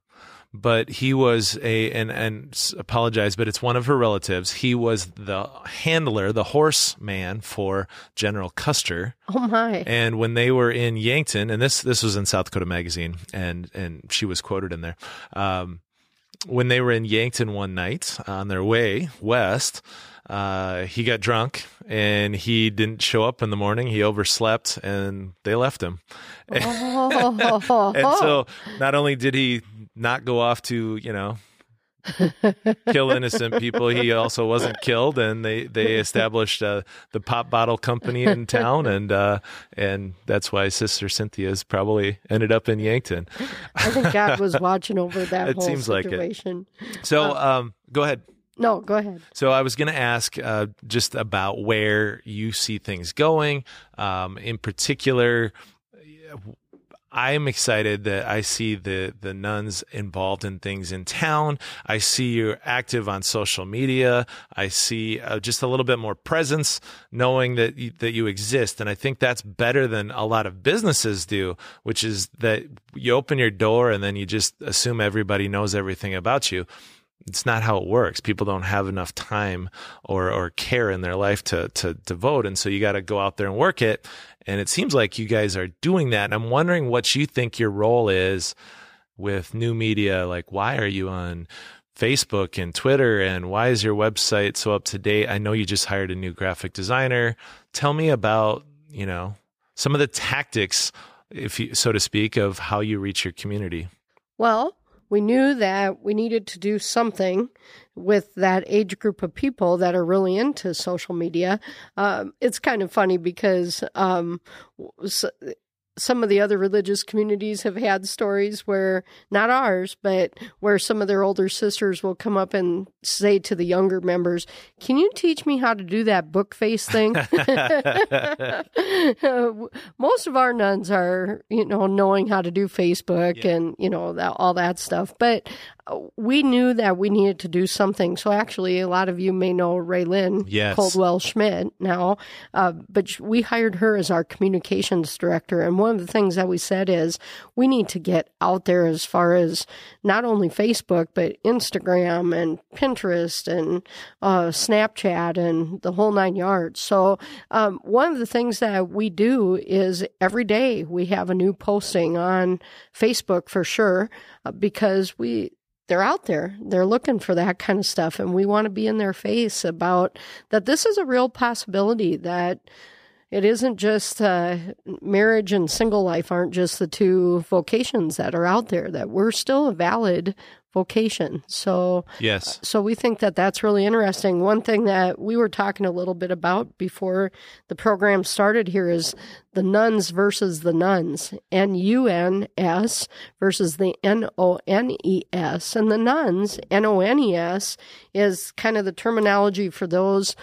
but he was a and and apologize, but it's one of her relatives. He was the handler, the horseman for General Custer. Oh my! And when they were in Yankton, and this this was in South Dakota Magazine, and and she was quoted in there. Um, when they were in Yankton one night on their way west, uh, he got drunk and he didn't show up in the morning. He overslept and they left him. *laughs* Oh. And so not only did he not go off to, you know, *laughs* kill innocent people, he also wasn't killed. And they, they established uh, the pop bottle company in town. And, uh, and that's why Sister Cynthia's probably ended up in Yankton. I think God was *laughs* watching over that It whole seems like it. situation. So um, go ahead. No, go ahead. So I was going to ask uh, just about where you see things going. Um, in particular, I'm excited that I see the the nuns involved in things in town. I see you're active on social media. I see uh, just a little bit more presence, knowing that you, that you exist, and I think that's better than a lot of businesses do, which is that you open your door and then you just assume everybody knows everything about you it's not how it works. People don't have enough time or, or care in their life to, to devote. And so you got to go out there and work it. And it seems like you guys are doing that. And I'm wondering what you think your role is with new media. Like, why are you on Facebook and Twitter? And why is your website so up to date? I know you just hired a new graphic designer. Tell me about, you know, some of the tactics, if you, so to speak, of how you reach your community. Well, we knew that we needed to do something with that age group of people that are really into social media. Um, it's kind of funny because um, some of the other religious communities have had stories where, not ours, but where some of their older sisters will come up and say to the younger members, Can you teach me how to do that book face thing? *laughs* *laughs* Most of our nuns are, you know, knowing how to do Facebook Yeah. and, you know, that, all that stuff. But we knew that we needed to do something. So actually, a lot of you may know Raylyn Yes. Coldwell Schmidt now, uh, but we hired her as our communications director. And one of the things that we said is we need to get out there as far as not only Facebook, but Instagram and Pinterest and uh, Snapchat and the whole nine yards. So, um, one of the things that we do is every day we have a new posting on Facebook for sure, uh, because we, they're out there. They're looking for that kind of stuff. And we want to be in their face about that this is a real possibility, that it isn't just uh, marriage and single life aren't just the two vocations that are out there, that we're still a valid vocation. So, Yes. so we think that that's really interesting. One thing that we were talking a little bit about before the program started here is the nuns versus the nuns, N U N S versus the N O N E S. And the nuns, N O N E S, is kind of the terminology for those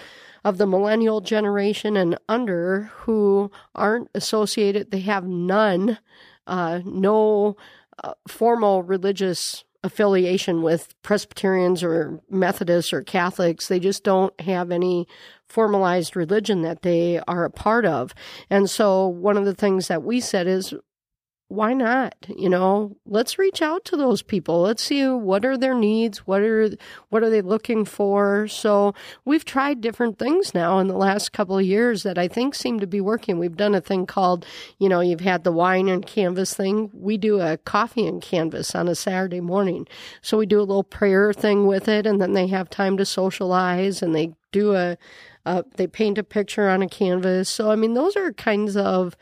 of the millennial generation and under who aren't associated, they have none, uh, no uh, formal religious affiliation with Presbyterians or Methodists or Catholics. They just don't have any formalized religion that they are a part of. And so one of the things that we said is, why not? You know, let's reach out to those people. Let's see what are their needs, what are what are they looking for. So we've tried different things now in the last couple of years that I think seem to be working. We've done a thing called, you know, you've had the wine and canvas thing. We do a coffee and canvas on a Saturday morning. So we do a little prayer thing with it, and then they have time to socialize and they do a uh, they paint a picture on a canvas. So I mean, those are kinds of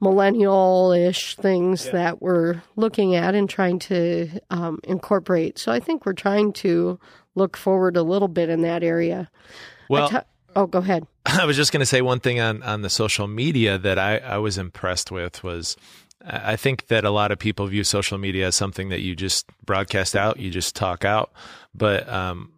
millennial ish things that we're looking at and trying to um, incorporate. So I think we're trying to look forward a little bit in that area. Well, oh, go ahead. *laughs* I was just going to say one thing on, on the social media that I, I was impressed with was I I think that a lot of people view social media as something that you just broadcast out, you just talk out. But um,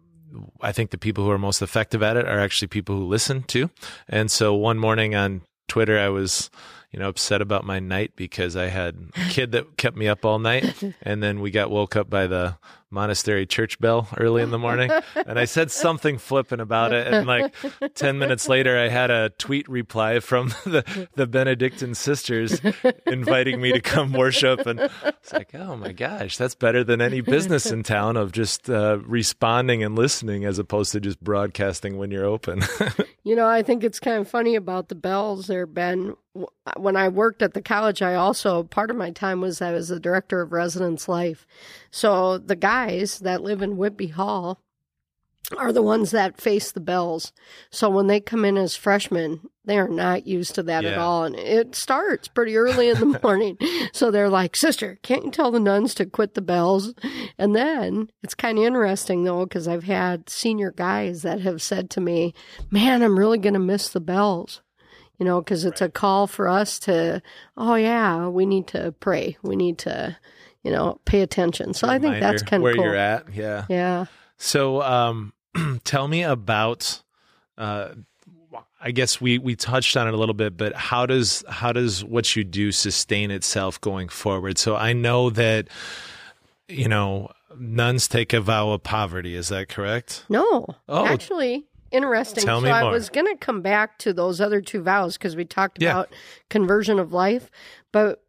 I think the people who are most effective at it are actually people who listen to. And so one morning on Twitter, I was, you know, upset about my night because I had a kid that kept me up all night. *laughs* And then we got woke up by the monastery church bell early in the morning. And I said something flippant about it. And like 10 minutes later, I had a tweet reply from *laughs* the, the Benedictine sisters inviting me to come worship. And it's like, oh my gosh, that's better than any business in town of just uh, responding and listening as opposed to just broadcasting when you're open. *laughs* You know, I think it's kind of funny about the bells there, Ben. Uh, when I worked at the college, I also, part of my time was I was the director of residence life. So the guys that live in Whitby Hall are the ones that face the bells. So when they come in as freshmen, they are not used to that at all. And it starts pretty early in the *laughs* morning. so they're like, Sister, can't you tell the nuns to quit the bells? And then it's kind of interesting though, because I've had senior guys that have said to me, Man, I'm really going to miss the bells. You know, because it's a call for us to, oh, yeah, we need to pray. We need to, you know, pay attention. So I think that's Reminder kind where of cool. you're at. Yeah. Yeah. So, um, *clears throat* tell me about. Uh, I guess we we touched on it a little bit, but how does how does what you do sustain itself going forward? So I know that you know nuns take a vow of poverty. Is that correct? No, Oh. actually, interesting. Tell so me I more. was going to come back to those other two vows because we talked Yeah. about conversion of life, but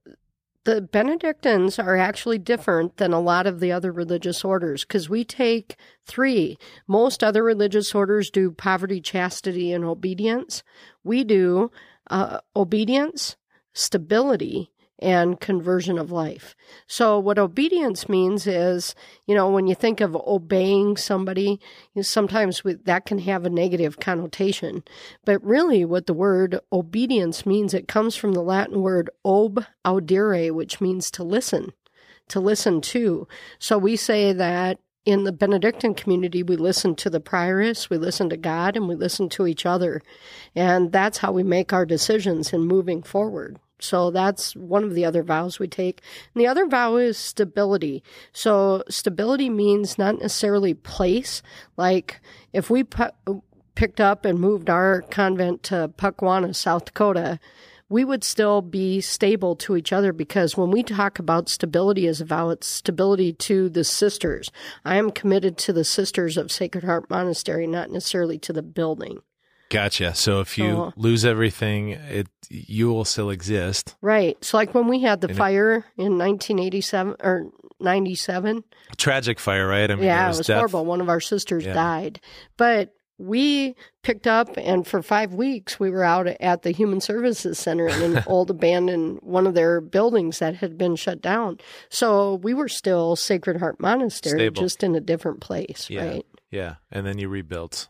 the Benedictines are actually different than a lot of the other religious orders because we take three. Most other religious orders do poverty, chastity, and obedience. We do uh, obedience, stability, and conversion of life. So, what obedience means is, you know, when you think of obeying somebody, you know, sometimes we, that can have a negative connotation. But really, what the word obedience means, it comes from the Latin word ob audire, which means to listen, to listen to. So, we say that in the Benedictine community, we listen to the prioress, we listen to God, and we listen to each other. And that's how we make our decisions in moving forward. So that's one of the other vows we take. And the other vow is stability. So stability means not necessarily place. Like if we picked up and moved our convent to Pukwana, South Dakota, we would still be stable to each other because when we talk about stability as a vow, it's stability to the sisters. I am committed to the sisters of Sacred Heart Monastery, not necessarily to the building. Gotcha. So if you So- lose everything, it you will still exist. Right. So, like when we had the And it- fire in 1987 or 97, Tragic fire, right? I mean, yeah, it was was death. horrible. One of our sisters Yeah. died. But we picked up, and for five weeks, we were out at the Human Services Center in an *laughs* old abandoned one of their buildings that had been shut down. So we were still Sacred Heart Monastery, Stable. just in a different place, Yeah. right? Yeah, and then you rebuilt.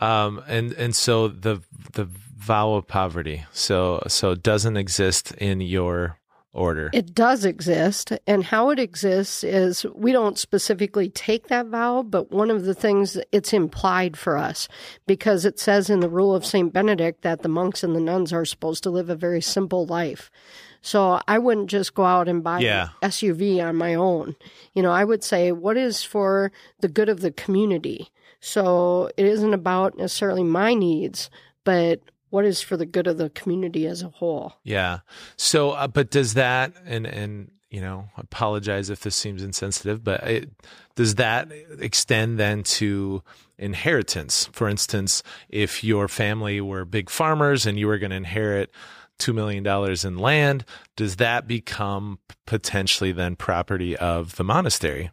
Um, and and so the the vow of poverty, so so it doesn't exist in your order. It does exist. And how it exists is we don't specifically take that vow, but one of the things it's implied for us because it says in the rule of St. Benedict that the monks and the nuns are supposed to live a very simple life. So I wouldn't just go out and buy Yeah. an SUV on my own. You know, I would say what is for the good of the community. So it isn't about necessarily my needs, but what is for the good of the community as a whole. Yeah. So, uh, but does that and and you know, apologize if this seems insensitive, but it, does that extend then to inheritance? For instance, if your family were big farmers and you were going to inherit two million dollars in land, does that become potentially then property of the monastery?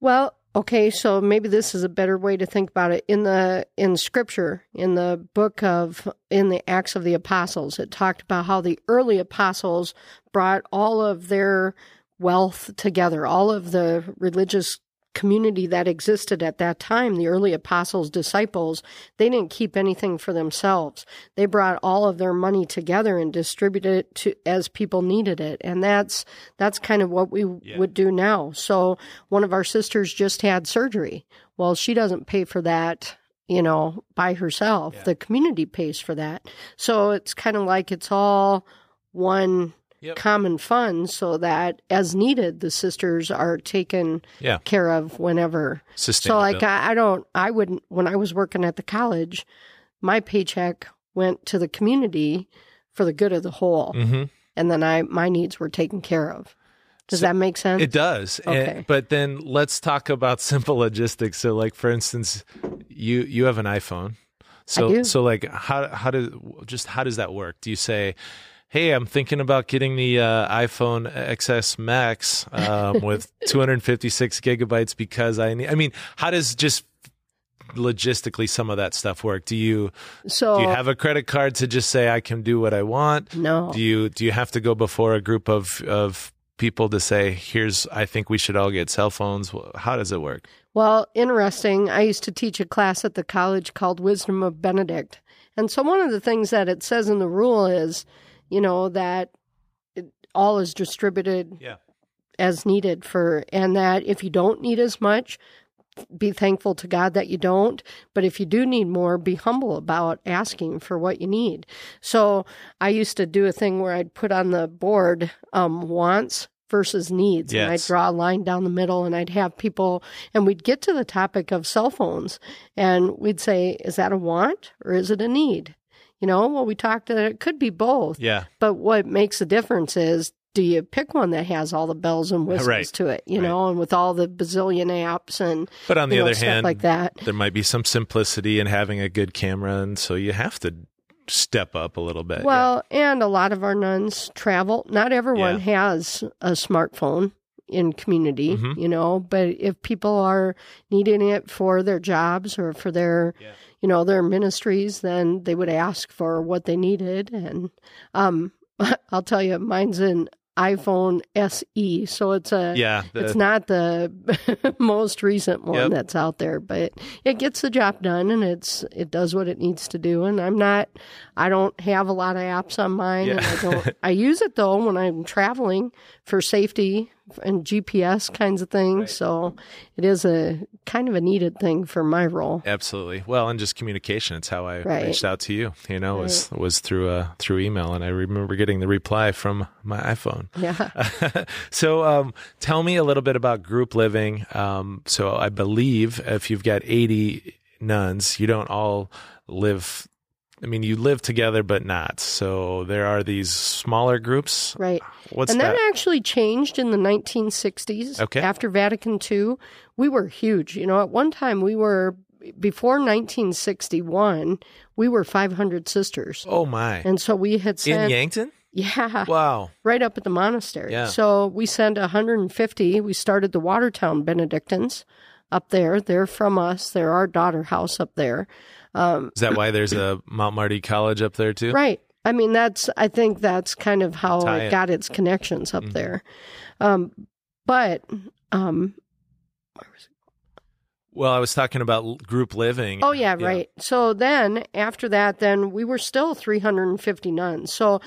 Well, okay, so maybe this is a better way to think about it. In the in scripture, in the book of in the Acts of the Apostles, it talked about how the early apostles brought all of their wealth together, all of the religious community that existed at that time, the early apostles' disciples, they didn't keep anything for themselves. They brought all of their money together and distributed it to as people needed it. And that's that's kind of what we Yeah. would do now. So one of our sisters just had surgery. Well, she doesn't pay for that you know, by herself. Yeah. The community pays for that. So it's kind of like it's all one Yep. common fund so that as needed, the sisters are taken Yeah. care of whenever. So, like, I, I don't, I wouldn't, when I was working at the college, my paycheck went to the community for the good of the whole. Mhm. And then I, my needs were taken care of. Does So that make sense? It does. And- Okay. but then let's talk about *laughs* simple logistics. So like for instance, you you have an iPhone. So so like how how does just how does that work? Do you say Hey, I'm thinking about getting the uh, iPhone XS Max um, *laughs* with 256 gigabytes because I need. I mean, how does just logistically some of that stuff work? Do you so, do you have a credit card to just say I can do what I want? no. Do you do you have to go before a group of of people to say, "Here's, I think we should all get cell phones"? How does it work? Well, interesting. I used to teach a class at the college called Wisdom of Benedict. And so one of the things that it says in the rule is, you know, that it, all is distributed Yeah. as needed for, and that if you don't need as much, be thankful to God that you don't. But if you do need more, be humble about asking for what you need. So I used to do a thing where I'd put on the board um, wants versus needs. And I'd draw a line down the middle and I'd have people, and we'd get to the topic of cell phones and we'd say, is that a want or is it a need? You know, well, we talked that it could be both. Yeah. But what makes a difference is do you pick one that has all the bells and whistles Right. to it, you Right. know, and with all the bazillion apps and But on the know, other hand, like that. there might be some simplicity in having a good camera, and so you have to step up a little bit. Well, and a lot of our nuns travel. Not everyone has a smartphone in community, Mhm. you know, but if people are needing it for their jobs or for their, Yeah. You know, their ministries, then they would ask for what they needed. And um, *laughs* I'll tell you, mine's an iPhone SE, so it's a yeah, the- it's not the *laughs* most recent one Yep. that's out there, but it gets the job done and it's it does what it needs to do. And I'm not I don't have a lot of apps on mine and I don't *laughs* I use it though when I'm traveling for safety and GPS kinds of things. Right. So it is a kind of a needed thing for my role. Absolutely. Well, and just communication. It's how I Right. reached out to you. You know, was was through uh through email, and I remember getting the reply from my iPhone. Yeah. *laughs* so, um, tell me a little bit about group living. Um, so, I believe if you've got eighty nuns, you don't all live. I mean, you live together, but not. So there are these smaller groups. Right. What's and that? that actually changed in the 1960s. Okay. After Vatican II, we were huge. You know, at one time we were, before 1961, we were 500 sisters. oh my! And so we had In sent, Yankton? yeah, Wow. right up at the monastery. Yeah. So we sent 150. We started the Watertown Benedictines up there. They're from us. They're our daughter house up there. Um, Is that why there's a Mount Marty College up there too? Right. I mean, that's, I think that's kind of how Tie it got its connections up Mhm. there. Um, but, um, Well, I was talking about group living. oh, yeah, right. So then after that, then we were still 350 nuns. So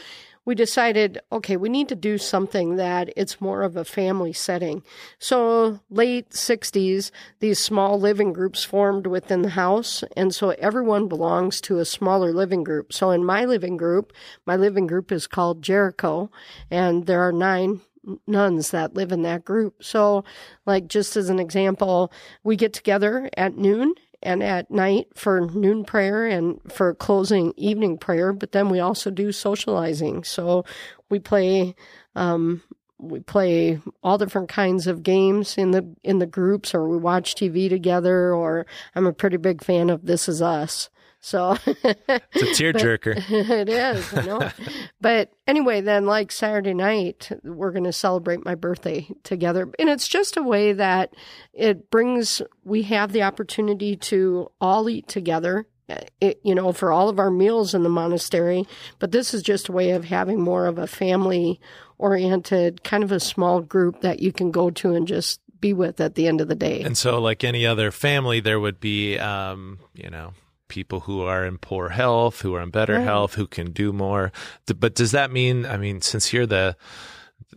we decided, okay, we need to do something that it's more of a family setting. So late 60s, these small living groups formed within the house. And so everyone belongs to a smaller living group. So in my living group, my living group is called Jericho, and there are nine nuns that live in that group. So, like, just as an example, we get together at noon and at night for noon prayer and for closing evening prayer, but then we also do socializing. So we play um we play all different kinds of games in the in the groups or we watch TV together or I'm a pretty big fan of This Is Us. So *laughs* It's a tearjerker. *laughs* it is, I know. *laughs* but anyway, then like Saturday night, we're going to celebrate my birthday together. And it's just a way that it brings, we have the opportunity to all eat together. uh, It, you know, for all of our meals in the monastery, but this is just a way of having more of a family oriented kind of a small group that you can go to and just be with at the end of the day. And so, like any other family, there would be, um, you know, people who are in poor health, who are in better Right. health, who can do more. But does that mean? I mean, since you're the,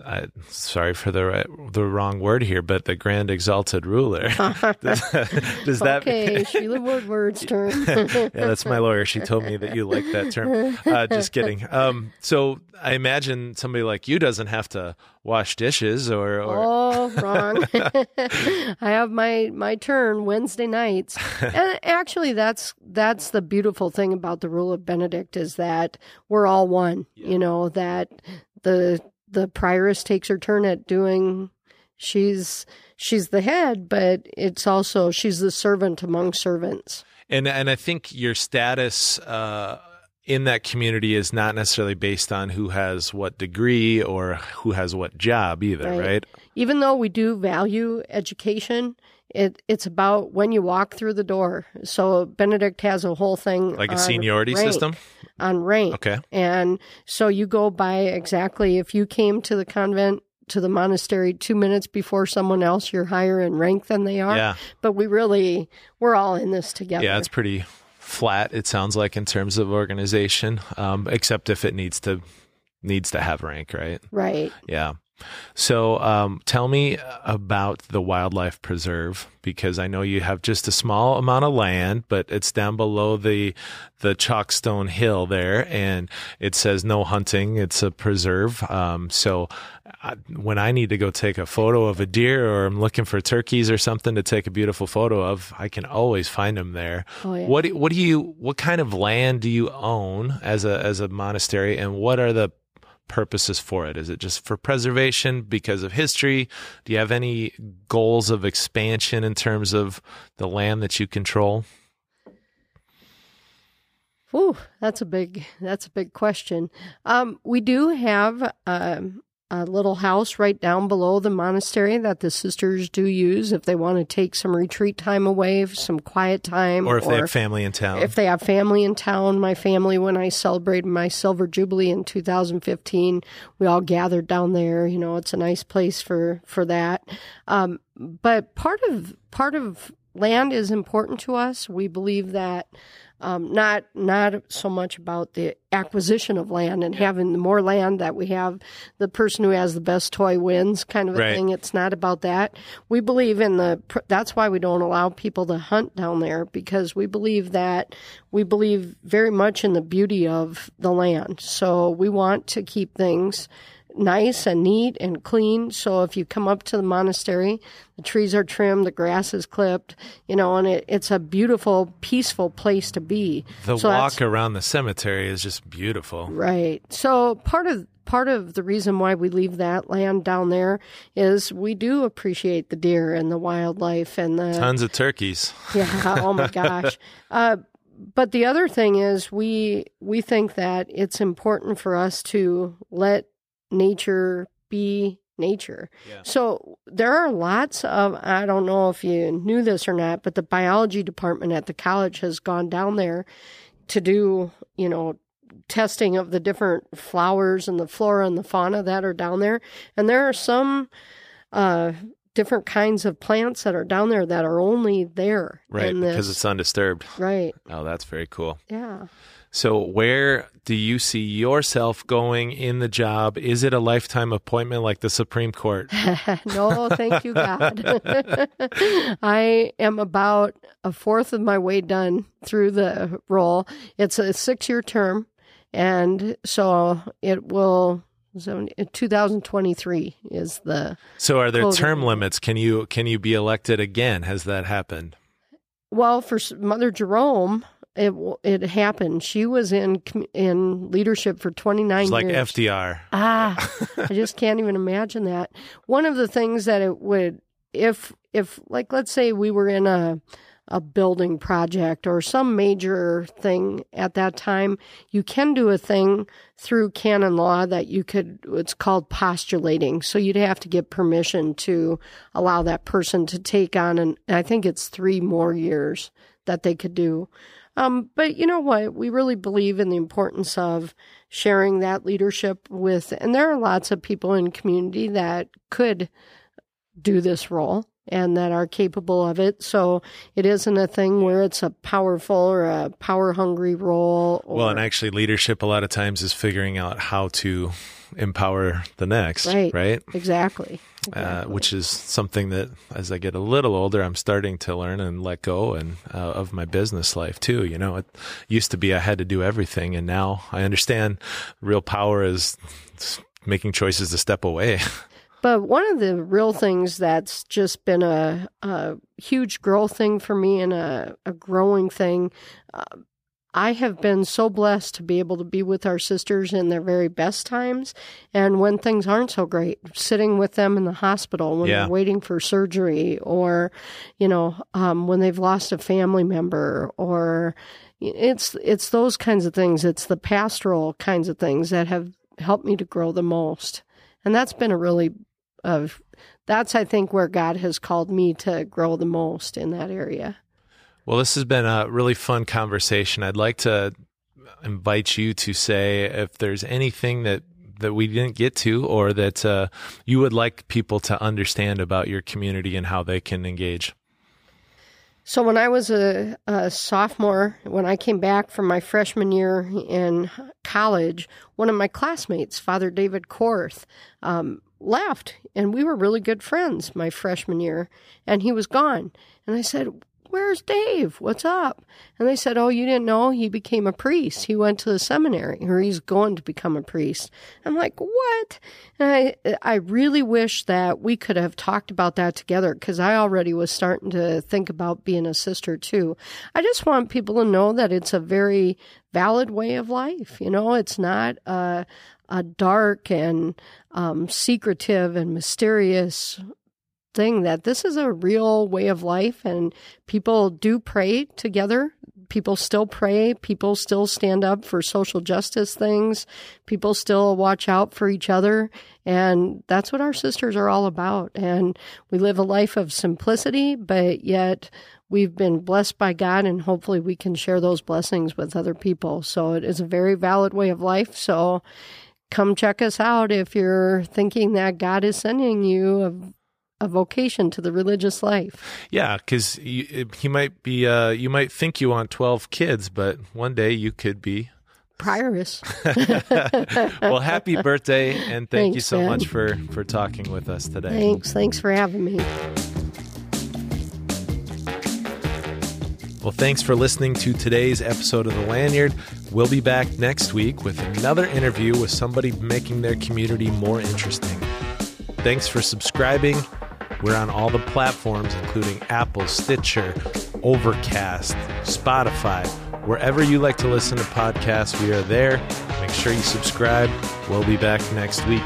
I, sorry for the right- the wrong word here, but the grand exalted ruler, does, *laughs* does that? okay, Sheila Woodward's *laughs* turn. yeah, that's my lawyer. She told me that you like that term. Uh, just kidding. Um, so I imagine somebody like you doesn't have to wash dishes or, or Oh, wrong. *laughs* I have my my turn Wednesday nights. And actually that's that's the beautiful thing about the rule of Benedict is that we're all one. You know, that the the prioress takes her turn at doing she's she's the head, but it's also she's the servant among servants. And and I think your status uh, in that community is not necessarily based on who has what degree or who has what job either, Right. right? even though we do value education, it it's about when you walk through the door. So Benedict has a whole thing Like a seniority rank, system. on rank. Okay. And so you go by exactly if you came to the convent to the monastery two minutes before someone else, you're higher in rank than they are. Yeah. But we really, we're all in this together. Yeah, it's pretty flat. It sounds like in terms of organization, um, except if it needs to needs to have rank, right? right. Yeah. So, um, tell me about the wildlife preserve because I know you have just a small amount of land, but it's down below the the Chalkstone Hill there, and it says no hunting. It's a preserve. Um, so, I, when I need to go take a photo of a deer or I'm looking for turkeys or something to take a beautiful photo of, I can always find them there. Oh, yeah. What what do you what kind of land do you own as a as a monastery, and what are the purposes for it? Is it just for preservation because of history? Do you have any goals of expansion in terms of the land that you control? Ooh, that's a big that's a big question. Um, we do have um, a little house right down below the monastery that the sisters do use if they want to take some retreat time away, some quiet time, Or if they have family in town? if they have family in town. My family, when I celebrated my silver jubilee in 2015, we all gathered down there. You know, it's a nice place for for that. Um, but part of part of land is important to us. We believe that um, not not so much about the acquisition of land and having the more land that we have, the person who has the best toy wins, kind of a Right. thing. It's not about that. We believe in the. That's why we don't allow people to hunt down there because we believe that we believe very much in the beauty of the land. So we want to keep things nice and neat and clean. So if you come up to the monastery, the trees are trimmed, the grass is clipped, you know, and it, it's a beautiful, peaceful place to be. the so walk around the cemetery is just beautiful. Right. So part of part of the reason why we leave that land down there is we do appreciate the deer and the wildlife and the Tons of turkeys. yeah. Oh my *laughs* gosh. Uh, but the other thing is we we think that it's important for us to let nature be nature. Yeah. So there are lots of I don't know if you knew this or not, but the biology department at the college has gone down there to do, you know, testing of the different flowers and the flora and the fauna that are down there. And there are some uh different kinds of plants that are down there that are only there Right, because it's undisturbed. right. Oh, that's very cool. Yeah. So, where do you see yourself going in the job? Is it a lifetime appointment like the Supreme Court? *laughs* no, thank you, God. *laughs* I am about a fourth of my way done through the role. It's a six year term, and so it will. So 2023 is the So, are there Closing. term limits? Can you can you be elected again? Has that happened? well for Mother Jerome. It it happened. She was in in leadership for 29 It's like years. FDR. Ah, I just can't even imagine that. One of the things that it would, if if like let's say we were in a a building project or some major thing at that time, you can do a thing through canon law that you could. It's called postulating. So you'd have to get permission to allow that person to take on, and I think it's three more years that they could do. Um, but you know what? We really believe in the importance of sharing that leadership with, and there are lots of people in community that could do this role and that are capable of it. So it isn't a thing where it's a powerful or a power hungry role. Or, Well, and actually, leadership a lot of times is figuring out how to empower the next, Right. right? exactly. Uh, Exactly. which is something that, as I get a little older, I'm starting to learn and let go and uh, of my business life too. You know, it used to be I had to do everything, and now I understand real power is making choices to step away. *laughs* But one of the real things that's just been a, a huge growth thing for me and a, a growing thing, uh, I have been so blessed to be able to be with our sisters in their very best times and when things aren't so great, sitting with them in the hospital when Yeah. they're waiting for surgery or, you know, um, when they've lost a family member or it's it's those kinds of things. It's the pastoral kinds of things that have helped me to grow the most. And that's been a really of that's I think where God has called me to grow the most in that area. Well, this has been a really fun conversation. I'd like to invite you to say if there's anything that that we didn't get to, or that uh, you would like people to understand about your community and how they can engage? So when I was a, a, sophomore, when I came back from my freshman year in college, one of my classmates, Father David Korth, um, left, and we were really good friends my freshman year, and he was gone. And I said, Where's Dave? What's up? And they said, Oh, you didn't know? He became a priest. He went to the seminary, or he's going to become a priest. I'm like, What? And I, I really wish that we could have talked about that together because I already was starting to think about being a sister too. I just want people to know that it's a very valid way of life. You know, it's not a, a dark and um, secretive and mysterious thing that this is a real way of life and people do pray together. People still pray. People still stand up for social justice things. People still watch out for each other. And that's what our sisters are all about. And we live a life of simplicity, but yet we've been blessed by God and hopefully we can share those blessings with other people. So it is a very valid way of life. So come check us out if you're thinking that God is sending you a vocation to the religious life. Yeah, because he might be, uh, you might think you want 12 kids, but one day you could be. Prioress. *laughs* well, happy birthday, and thank Thanks, you so man. much for, for talking with us today. Thanks. Thanks for having me. Well, thanks for listening to today's episode of The Lanyard. We'll be back next week with another interview with somebody making their community more interesting. Thanks for subscribing. We're on all the platforms, including Apple, Stitcher, Overcast, Spotify. Wherever you like to listen to podcasts, we are there. Make sure you subscribe. We'll be back next week.